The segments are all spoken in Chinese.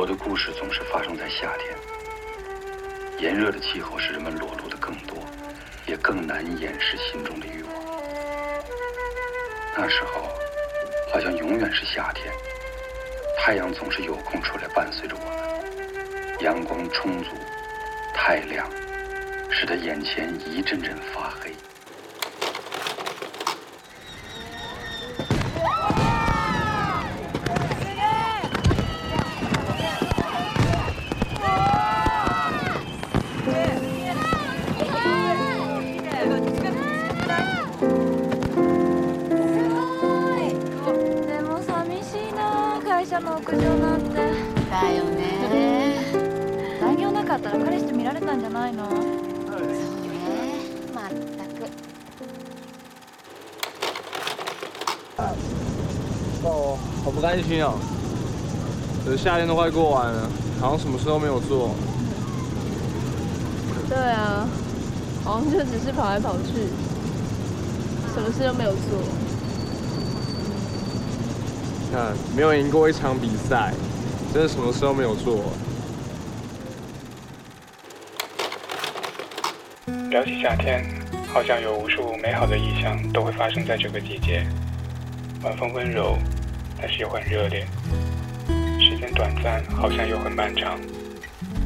我的故事总是发生在夏天，炎热的气候使人们裸露的更多，也更难掩饰心中的欲望。那时候，好像永远是夏天，太阳总是有空出来伴随着我们，阳光充足，太亮，使得眼前一阵阵发黑。好不甘心啊！可是夏天都快过完了，好像什么事都没有做。对啊，好像就只是跑来跑去，什么事都没有做。看，没有赢过一场比赛，真的什么事都没有做。聊起夏天，好像有无数美好的意象都会发生在这个季节。晚风温柔，但是又很热烈；时间短暂，好像又很漫长。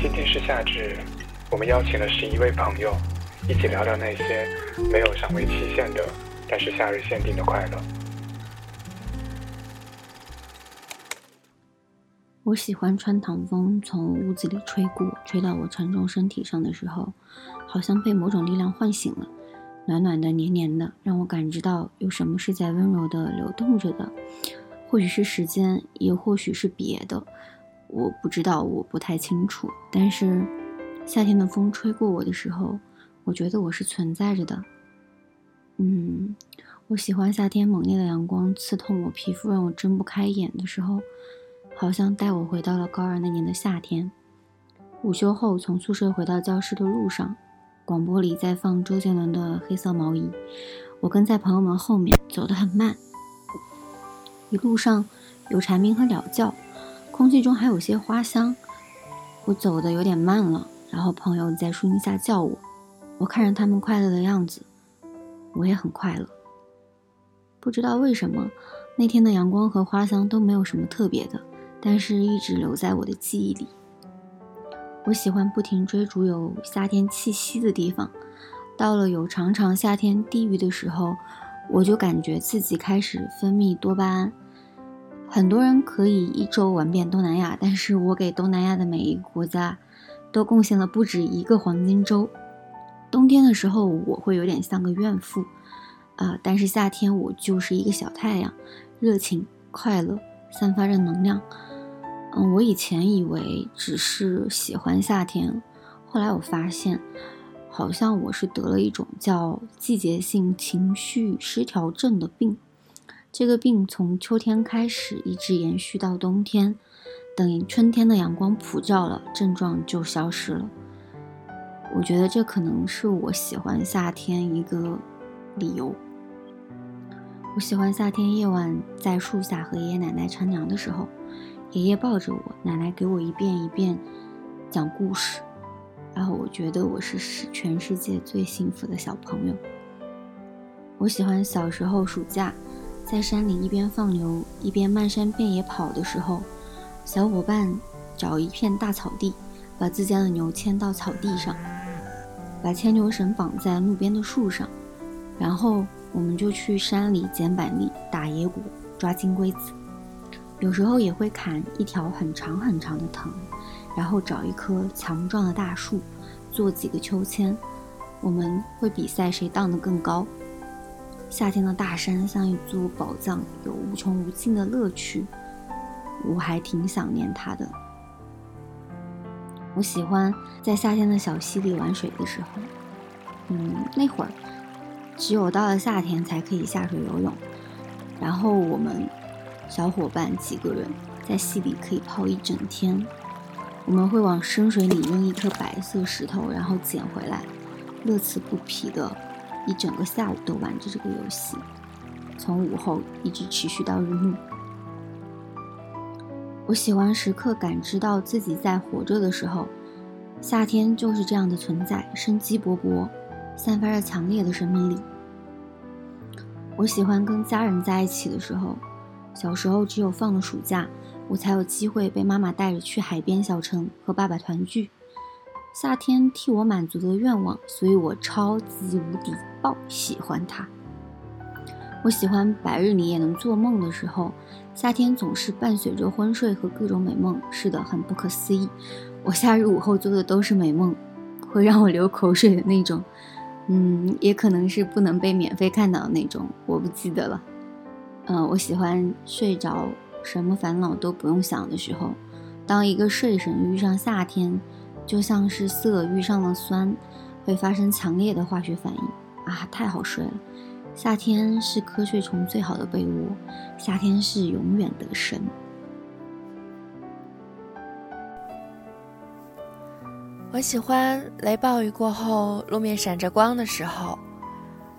今天是夏至，我们邀请了十一位朋友，一起聊聊那些没有赏味期限的，但是夏日限定的快乐。我喜欢穿堂风从屋子里吹过，吹到我沉重身体上的时候，好像被某种力量唤醒了，暖暖的、黏黏的，让我感知到有什么是在温柔的流动着的，或许是时间，也或许是别的，我不知道，我不太清楚。但是夏天的风吹过我的时候，我觉得我是存在着的。嗯，我喜欢夏天猛烈的阳光刺痛我皮肤，让我睁不开眼的时候。好像带我回到了高二那年的夏天。午休后，从宿舍回到教室的路上，广播里在放周杰伦的《黑色毛衣》，我跟在朋友们后面，走得很慢。一路上有蝉鸣和鸟叫，空气中还有些花香。我走的有点慢了，然后朋友在树荫下叫我，我看着他们快乐的样子，我也很快乐。不知道为什么，那天的阳光和花香都没有什么特别的。但是一直留在我的记忆里。我喜欢不停追逐有夏天气息的地方，到了有长长夏天地域的时候，我就感觉自己开始分泌多巴胺。很多人可以一周玩遍东南亚，但是我给东南亚的每一个国家都贡献了不止一个黄金周。冬天的时候我会有点像个怨妇，啊，但是夏天我就是一个小太阳，热情、快乐，散发着能量。嗯，我以前以为只是喜欢夏天，后来我发现，好像我是得了一种叫季节性情绪失调症的病。这个病从秋天开始，一直延续到冬天，等春天的阳光普照了，症状就消失了。我觉得这可能是我喜欢夏天一个理由。我喜欢夏天夜晚在树下和爷爷奶奶乘凉的时候。爷爷抱着我，奶奶给我一遍一遍讲故事，然后我觉得我是世全世界最幸福的小朋友。我喜欢小时候暑假在山里一边放牛一边漫山遍野跑的时候，小伙伴找一片大草地，把自家的牛牵到草地上，把牵牛绳绑在路边的树上，然后我们就去山里捡板栗、打野果、抓金龟子。有时候也会砍一条很长很长的藤，然后找一棵强壮的大树，做几个秋千。我们会比赛谁荡得更高。夏天的大山像一座宝藏，有无穷无尽的乐趣。我还挺想念它的。我喜欢在夏天的小溪里玩水的时候，嗯，那会儿只有到了夏天才可以下水游泳，然后我们。小伙伴几个人在溪里可以泡一整天。我们会往深水里扔一颗白色石头，然后捡回来，乐此不疲的一整个下午都玩着这个游戏，从午后一直持续到日暮。我喜欢时刻感知到自己在活着的时候。夏天就是这样的存在，生机勃勃，散发着强烈的生命力。我喜欢跟家人在一起的时候。小时候只有放了暑假，我才有机会被妈妈带着去海边小城和爸爸团聚。夏天替我满足的愿望，所以我超级无敌爆喜欢它。我喜欢白日里也能做梦的时候，夏天总是伴随着昏睡和各种美梦，是的，很不可思议。我夏日午后做的都是美梦，会让我流口水的那种。嗯，也可能是不能被免费看到的那种，我不记得了。嗯，我喜欢睡着，什么烦恼都不用想的时候。当一个睡神遇上夏天，就像是色遇上了酸，会发生强烈的化学反应啊，太好睡了。夏天是瞌睡虫最好的被窝，夏天是永远的神。我喜欢雷暴雨过后路面闪着光的时候，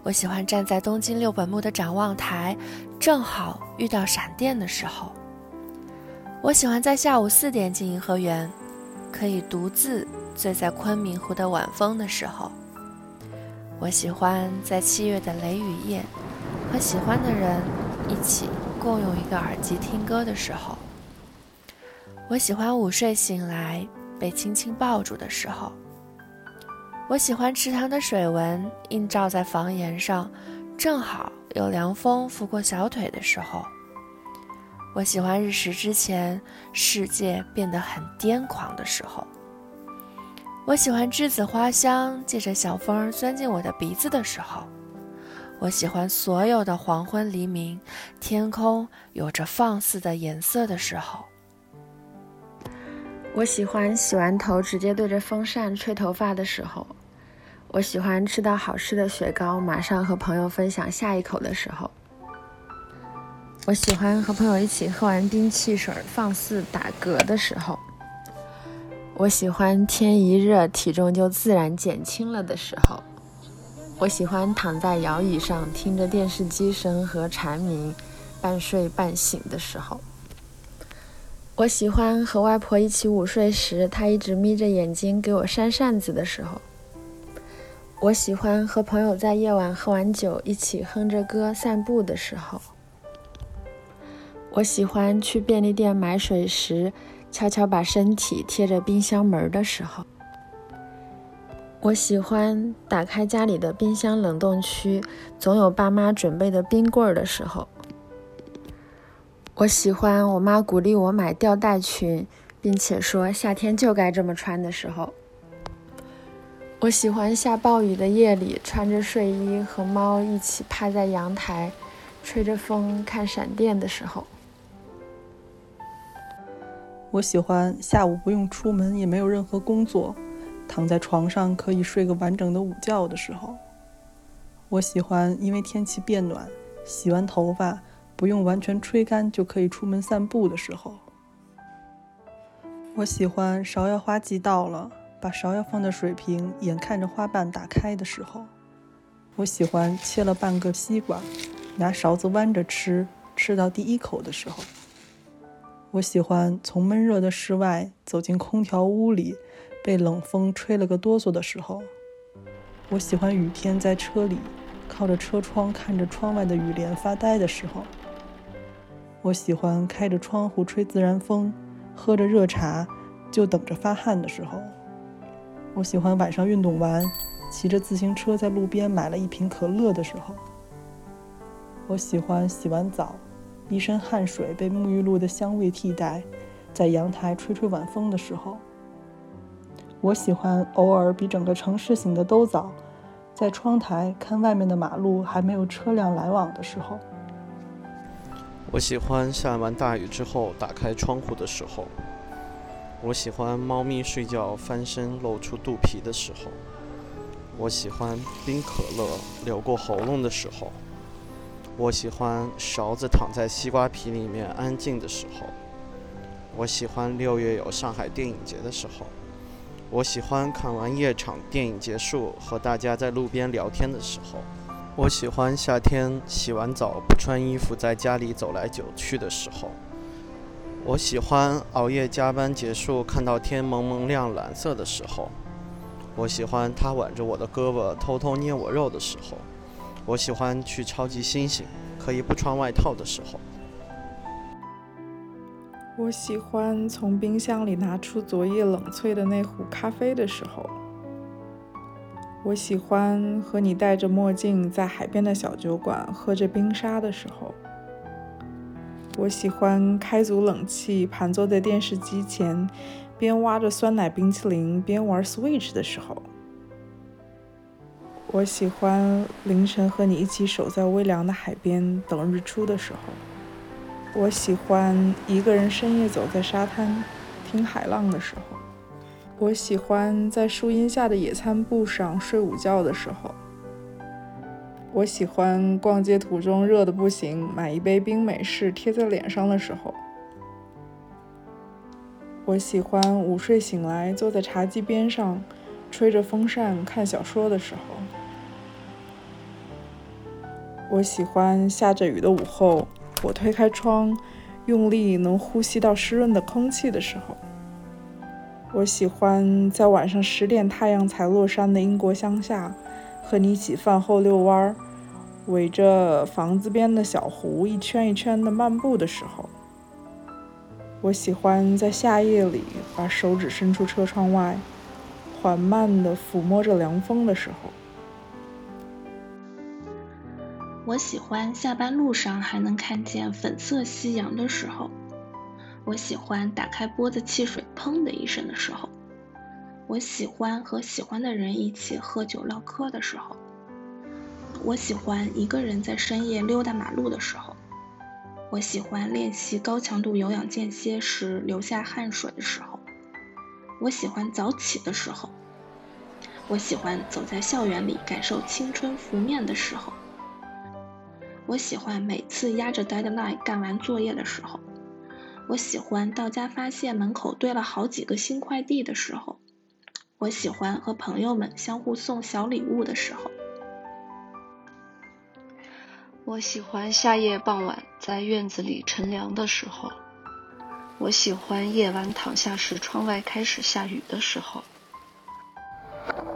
我喜欢站在东京六本木的展望台，正好遇到闪电的时候。我喜欢在下午四点进颐和园，可以独自醉在昆明湖的晚风的时候。我喜欢在七月的雷雨夜，和喜欢的人一起共用一个耳机听歌的时候。我喜欢午睡醒来被轻轻抱住的时候。我喜欢池塘的水纹映照在房檐上，正好有凉风拂过小腿的时候。我喜欢日食之前世界变得很癫狂的时候。我喜欢栀子花香借着小风钻进我的鼻子的时候，我喜欢所有的黄昏黎明，天空有着放肆的颜色的时候。我喜欢洗完头直接对着风扇吹头发的时候，我喜欢吃到好吃的雪糕，马上和朋友分享下一口的时候。我喜欢和朋友一起喝完冰汽水放肆打嗝的时候。我喜欢天一热，体重就自然减轻了的时候。我喜欢躺在摇椅上，听着电视机声和蝉鸣，半睡半醒的时候。我喜欢和外婆一起午睡时，她一直眯着眼睛给我扇扇子的时候。我喜欢和朋友在夜晚喝完酒，一起哼着歌散步的时候。我喜欢去便利店买水时。悄悄把身体贴着冰箱门的时候，我喜欢打开家里的冰箱冷冻区，总有爸妈准备的冰棍儿的时候。我喜欢我妈鼓励我买吊带裙，并且说夏天就该这么穿的时候。我喜欢下暴雨的夜里，穿着睡衣和猫一起趴在阳台，吹着风看闪电的时候。我喜欢下午不用出门，也没有任何工作，躺在床上可以睡个完整的午觉的时候。我喜欢因为天气变暖，洗完头发不用完全吹干就可以出门散步的时候。我喜欢芍药花季到了，把芍药放在水瓶，眼看着花瓣打开的时候。我喜欢切了半个西瓜，拿勺子弯着吃，吃到第一口的时候。我喜欢从闷热的室外走进空调屋里，被冷风吹了个哆嗦的时候。我喜欢雨天在车里靠着车窗看着窗外的雨帘发呆的时候。我喜欢开着窗户吹自然风，喝着热茶就等着发汗的时候。我喜欢晚上运动完，骑着自行车在路边买了一瓶可乐的时候。我喜欢洗完澡。一身汗水被沐浴露的香味替代，在阳台吹吹晚风的时候，我喜欢偶尔比整个城市醒得都早，在窗台看外面的马路还没有车辆来往的时候。我喜欢下完大雨之后打开窗户的时候。我喜欢猫咪睡觉翻身露出肚皮的时候。我喜欢冰可乐流过喉咙的时候。我喜欢勺子躺在西瓜皮里面安静的时候。我喜欢六月有上海电影节的时候。我喜欢看完夜场电影结束和大家在路边聊天的时候。我喜欢夏天洗完澡不穿衣服在家里走来走去的时候。我喜欢熬夜加班结束，看到天蒙蒙亮蓝色的时候。我喜欢他挽着我的胳膊，偷偷捏我肉的时候。我喜欢去超级星星，可以不穿外套的时候。我喜欢从冰箱里拿出昨夜冷萃的那壶咖啡的时候。我喜欢和你戴着墨镜在海边的小酒馆喝着冰沙的时候。我喜欢开足冷气，盘坐在电视机前。边挖着酸奶冰淇淋边玩 Switch 的时候，我喜欢凌晨和你一起守在微凉的海边等日出的时候。我喜欢一个人深夜走在沙滩听海浪的时候。我喜欢在树荫下的野餐布上睡午觉的时候。我喜欢逛街途中热的不行，买一杯冰美式贴在脸上的时候。我喜欢午睡醒来，坐在茶几边上，吹着风扇看小说的时候。我喜欢下着雨的午后，我推开窗，用力能呼吸到湿润的空气的时候。我喜欢在晚上十点太阳才落山的英国乡下，和你一起饭后遛弯儿，围着房子边的小湖一圈一圈的漫步的时候。我喜欢在夏夜里把手指伸出车窗外，缓慢地抚摸着凉风的时候。我喜欢下班路上还能看见粉色夕阳的时候。我喜欢打开玻子汽水砰的一声的时候。我喜欢和喜欢的人一起喝酒唠嗑的时候。我喜欢一个人在深夜溜达马路的时候。我喜欢练习高强度有氧间歇时流下汗水的时候。我喜欢早起的时候。我喜欢走在校园里感受青春拂面的时候。我喜欢每次压着 deadline 干完作业的时候。我喜欢到家发现门口堆了好几个新快递的时候。我喜欢和朋友们相互送小礼物的时候。我喜欢夏夜傍晚在院子里乘凉的时候。我喜欢夜晚躺下时窗外开始下雨的时候。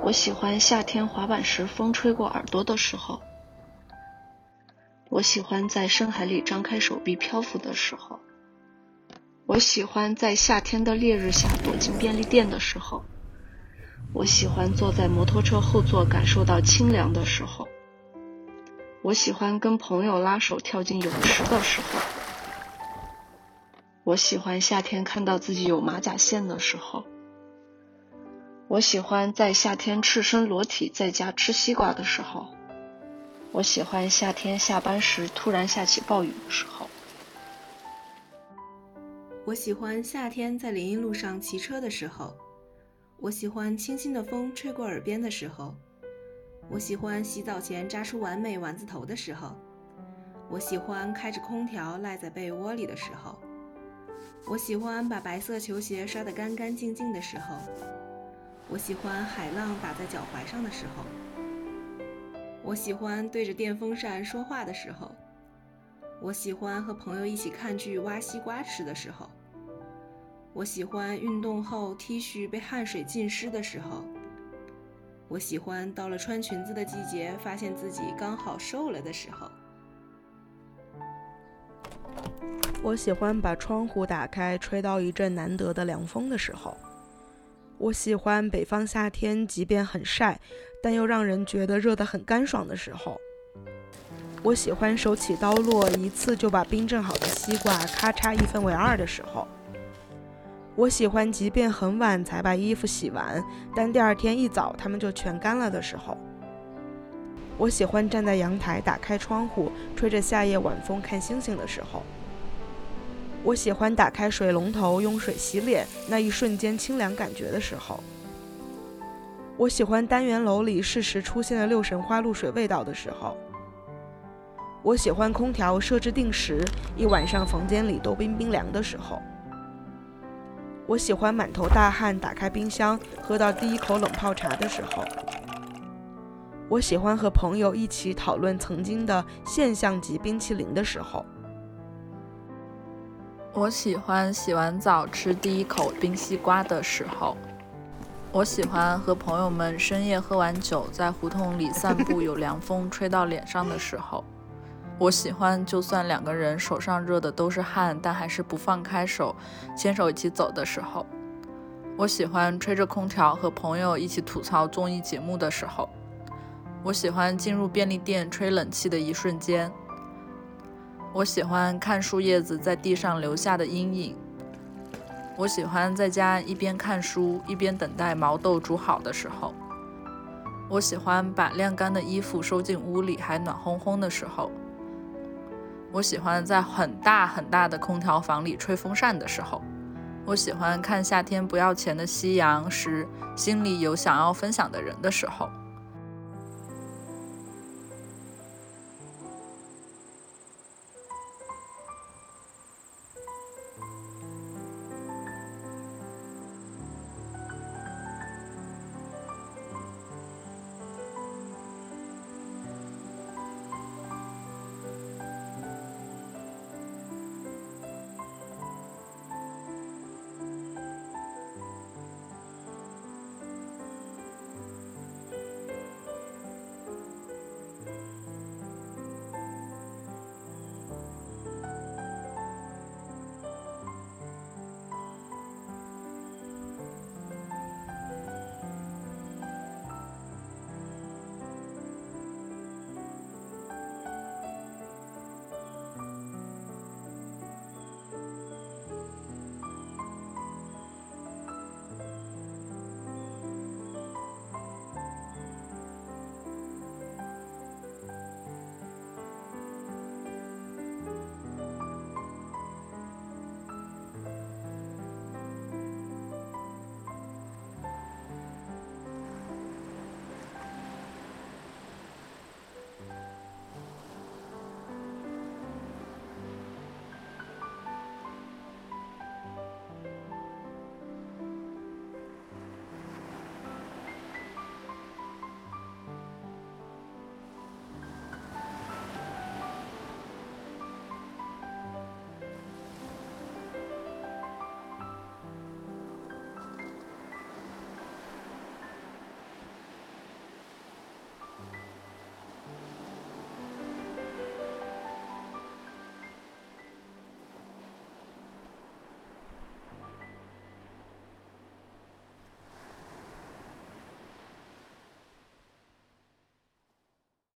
我喜欢夏天滑板时风吹过耳朵的时候。我喜欢在深海里张开手臂漂浮的时候。我喜欢在夏天的烈日下躲进便利店的时候。我喜欢坐在摩托车后座感受到清凉的时候。我喜欢跟朋友拉手跳进泳池的时候。我喜欢夏天看到自己有马甲线的时候。我喜欢在夏天赤身裸体在家吃西瓜的时候。我喜欢夏天下班时突然下起暴雨的时候。我喜欢夏天在林荫路上骑车的时候。我喜欢清新的风吹过耳边的时候。我喜欢洗澡前扎出完美丸子头的时候，我喜欢开着空调赖在被窝里的时候，我喜欢把白色球鞋刷得干干净净的时候，我喜欢海浪打在脚踝上的时候，我喜欢对着电风扇说话的时候，我喜欢和朋友一起看剧挖西瓜吃的时候，我喜欢运动后 T 恤被汗水浸湿的时候。我喜欢到了穿裙子的季节，发现自己刚好瘦了的时候。我喜欢把窗户打开，吹到一阵难得的凉风的时候。我喜欢北方夏天，即便很晒，但又让人觉得热得很干爽的时候。我喜欢手起刀落，一次就把冰镇好的西瓜咔嚓一分为二的时候。我喜欢，即便很晚才把衣服洗完，但第二天一早它们就全干了的时候。我喜欢站在阳台，打开窗户，吹着夏夜晚风看星星的时候。我喜欢打开水龙头，用水洗脸，那一瞬间清凉感觉的时候。我喜欢单元楼里适时出现的六神花露水味道的时候。我喜欢空调设置定时，一晚上房间里都冰冰凉的时候。我喜欢满头大汗打开冰箱喝到第一口冷泡茶的时候。我喜欢和朋友一起讨论曾经的现象级冰淇淋的时候。我喜欢洗完澡吃第一口冰西瓜的时候。我喜欢和朋友们深夜喝完酒，在胡同里散步，有凉风吹到脸上的时候。我喜欢，就算两个人手上热的都是汗，但还是不放开手，牵手一起走的时候。我喜欢吹着空调和朋友一起吐槽综艺节目的时候。我喜欢进入便利店吹冷气的一瞬间。我喜欢看树叶子在地上留下的阴影。我喜欢在家一边看书一边等待毛豆煮好的时候。我喜欢把晾干的衣服收进屋里还暖烘烘的时候。我喜欢在很大很大的空调房里吹风扇的时候。我喜欢看夏天不要钱的夕阳时，心里有想要分享的人的时候。